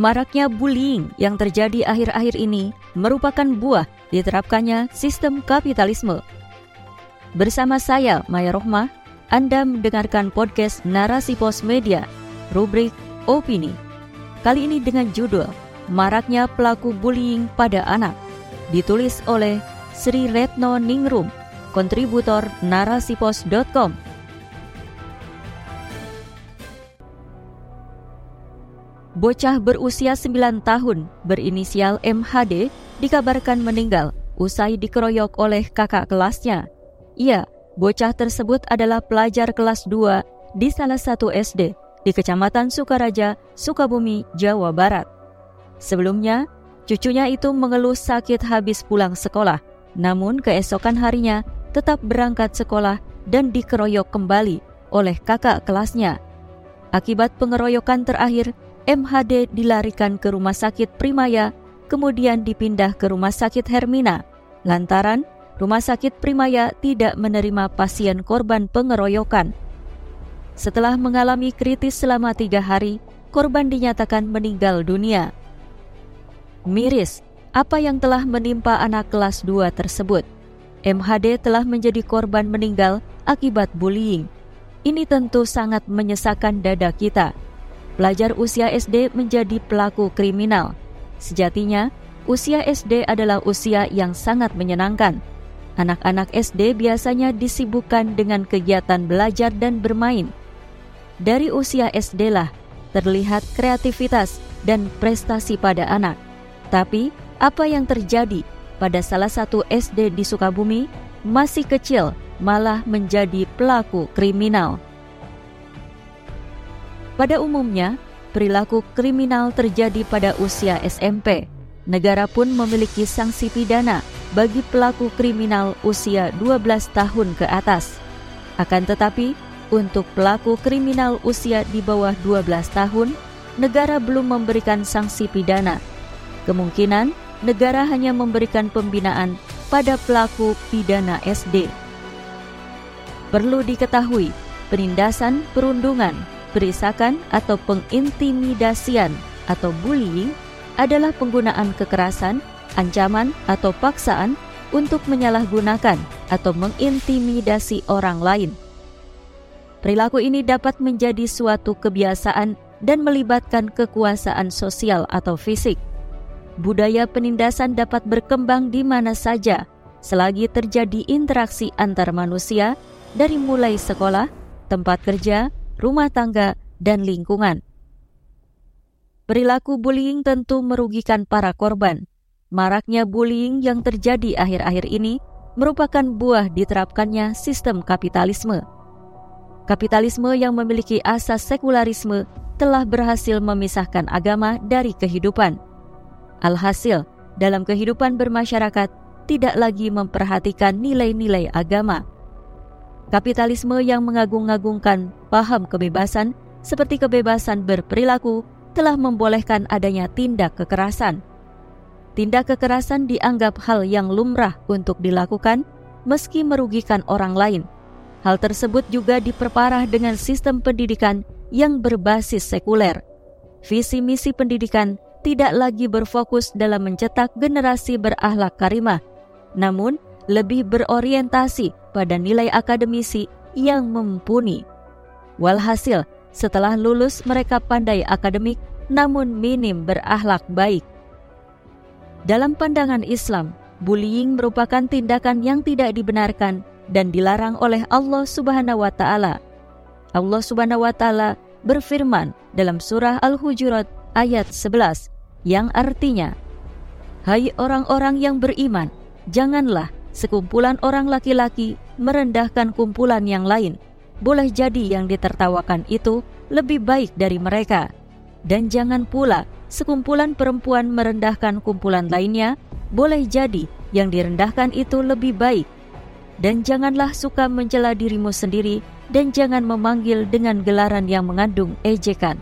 Maraknya bullying yang terjadi akhir-akhir ini merupakan buah diterapkannya sistem kapitalisme. Bersama saya, Maya Rohmah, Anda mendengarkan podcast Narasi Pos Media, rubrik Opini. Kali ini dengan judul Maraknya Pelaku Bullying pada Anak, ditulis oleh Sri Retno Ningrum, kontributor narasipos.com. Bocah berusia 9 tahun berinisial MHD dikabarkan meninggal usai dikeroyok oleh kakak kelasnya. Iya, bocah tersebut adalah pelajar kelas 2 di salah satu SD di Kecamatan Sukaraja, Sukabumi, Jawa Barat. Sebelumnya, cucunya itu mengeluh sakit habis pulang sekolah, namun keesokan harinya tetap berangkat sekolah dan dikeroyok kembali oleh kakak kelasnya. Akibat pengeroyokan terakhir, MHD dilarikan ke rumah sakit Primaya, kemudian dipindah ke rumah sakit Hermina. Lantaran rumah sakit Primaya tidak menerima pasien korban pengeroyokan. Setelah mengalami kritis selama tiga hari, korban dinyatakan meninggal dunia. Miris, apa yang telah menimpa anak kelas 2 tersebut? MHD telah menjadi korban meninggal akibat bullying. Ini tentu sangat menyesakan dada kita pelajar usia SD menjadi pelaku kriminal. Sejatinya, usia SD adalah usia yang sangat menyenangkan. Anak-anak SD biasanya disibukkan dengan kegiatan belajar dan bermain. Dari usia SD lah terlihat kreativitas dan prestasi pada anak. Tapi, apa yang terjadi pada salah satu SD di Sukabumi masih kecil malah menjadi pelaku kriminal. Pada umumnya, perilaku kriminal terjadi pada usia SMP. Negara pun memiliki sanksi pidana bagi pelaku kriminal usia 12 tahun ke atas. Akan tetapi, untuk pelaku kriminal usia di bawah 12 tahun, negara belum memberikan sanksi pidana. Kemungkinan negara hanya memberikan pembinaan pada pelaku pidana SD. Perlu diketahui, penindasan perundungan Berisakan atau pengintimidasian atau bullying adalah penggunaan kekerasan, ancaman atau paksaan untuk menyalahgunakan atau mengintimidasi orang lain. Perilaku ini dapat menjadi suatu kebiasaan dan melibatkan kekuasaan sosial atau fisik. Budaya penindasan dapat berkembang di mana saja selagi terjadi interaksi antar manusia dari mulai sekolah, tempat kerja, rumah tangga, dan lingkungan. Perilaku bullying tentu merugikan para korban. Maraknya bullying yang terjadi akhir-akhir ini merupakan buah diterapkannya sistem kapitalisme. Kapitalisme yang memiliki asas sekularisme telah berhasil memisahkan agama dari kehidupan. Alhasil, dalam kehidupan bermasyarakat tidak lagi memperhatikan nilai-nilai agama Kapitalisme yang mengagung-agungkan paham kebebasan seperti kebebasan berperilaku telah membolehkan adanya tindak kekerasan. Tindak kekerasan dianggap hal yang lumrah untuk dilakukan meski merugikan orang lain. Hal tersebut juga diperparah dengan sistem pendidikan yang berbasis sekuler. Visi misi pendidikan tidak lagi berfokus dalam mencetak generasi berakhlak karimah, namun lebih berorientasi pada nilai akademisi yang mumpuni. Walhasil, setelah lulus mereka pandai akademik namun minim berakhlak baik. Dalam pandangan Islam, bullying merupakan tindakan yang tidak dibenarkan dan dilarang oleh Allah Subhanahu wa taala. Allah Subhanahu wa taala berfirman dalam surah Al-Hujurat ayat 11 yang artinya, "Hai orang-orang yang beriman, janganlah sekumpulan orang laki-laki merendahkan kumpulan yang lain. Boleh jadi yang ditertawakan itu lebih baik dari mereka. Dan jangan pula sekumpulan perempuan merendahkan kumpulan lainnya, boleh jadi yang direndahkan itu lebih baik. Dan janganlah suka mencela dirimu sendiri dan jangan memanggil dengan gelaran yang mengandung ejekan.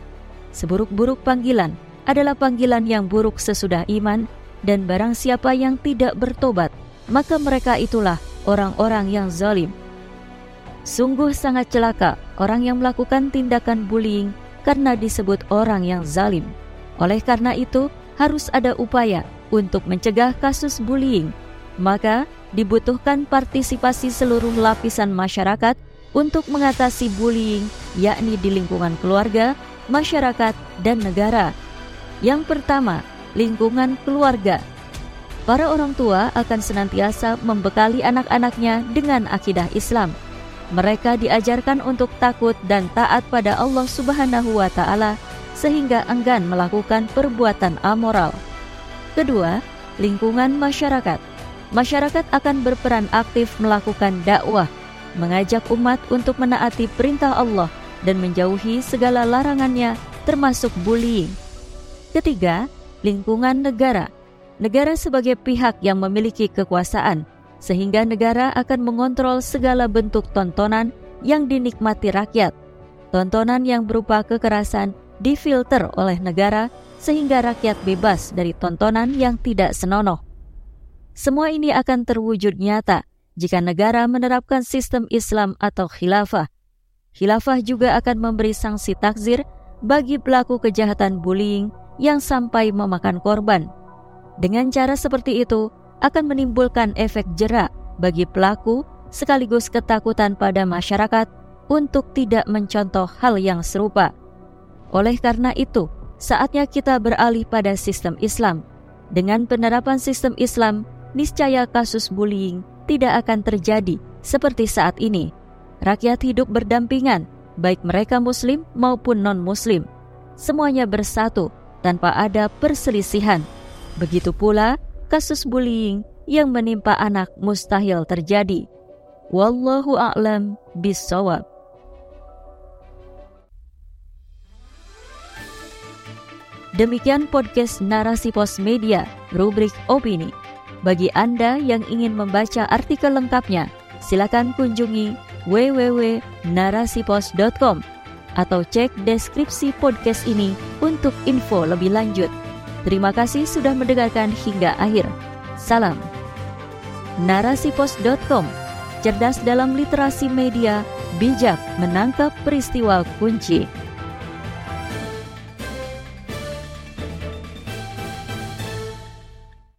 Seburuk-buruk panggilan adalah panggilan yang buruk sesudah iman dan barang siapa yang tidak bertobat maka mereka itulah orang-orang yang zalim. Sungguh sangat celaka orang yang melakukan tindakan bullying karena disebut orang yang zalim. Oleh karena itu, harus ada upaya untuk mencegah kasus bullying. Maka, dibutuhkan partisipasi seluruh lapisan masyarakat untuk mengatasi bullying, yakni di lingkungan keluarga, masyarakat, dan negara. Yang pertama, lingkungan keluarga. Para orang tua akan senantiasa membekali anak-anaknya dengan akidah Islam. Mereka diajarkan untuk takut dan taat pada Allah Subhanahu wa Ta'ala, sehingga enggan melakukan perbuatan amoral. Kedua, lingkungan masyarakat. Masyarakat akan berperan aktif melakukan dakwah, mengajak umat untuk menaati perintah Allah dan menjauhi segala larangannya, termasuk bullying. Ketiga, lingkungan negara. Negara sebagai pihak yang memiliki kekuasaan sehingga negara akan mengontrol segala bentuk tontonan yang dinikmati rakyat. Tontonan yang berupa kekerasan difilter oleh negara sehingga rakyat bebas dari tontonan yang tidak senonoh. Semua ini akan terwujud nyata jika negara menerapkan sistem Islam atau khilafah. Khilafah juga akan memberi sanksi takzir bagi pelaku kejahatan bullying yang sampai memakan korban. Dengan cara seperti itu, akan menimbulkan efek jerak bagi pelaku sekaligus ketakutan pada masyarakat untuk tidak mencontoh hal yang serupa. Oleh karena itu, saatnya kita beralih pada sistem Islam. Dengan penerapan sistem Islam, niscaya kasus bullying tidak akan terjadi seperti saat ini. Rakyat hidup berdampingan, baik mereka Muslim maupun non-Muslim. Semuanya bersatu tanpa ada perselisihan. Begitu pula kasus bullying yang menimpa anak mustahil terjadi. Wallahu a'lam bisawab. Demikian podcast Narasi Pos Media, rubrik opini. Bagi Anda yang ingin membaca artikel lengkapnya, silakan kunjungi www.narasipos.com atau cek deskripsi podcast ini untuk info lebih lanjut. Terima kasih sudah mendengarkan hingga akhir. Salam. Narasipos.com Cerdas dalam literasi media, bijak menangkap peristiwa kunci.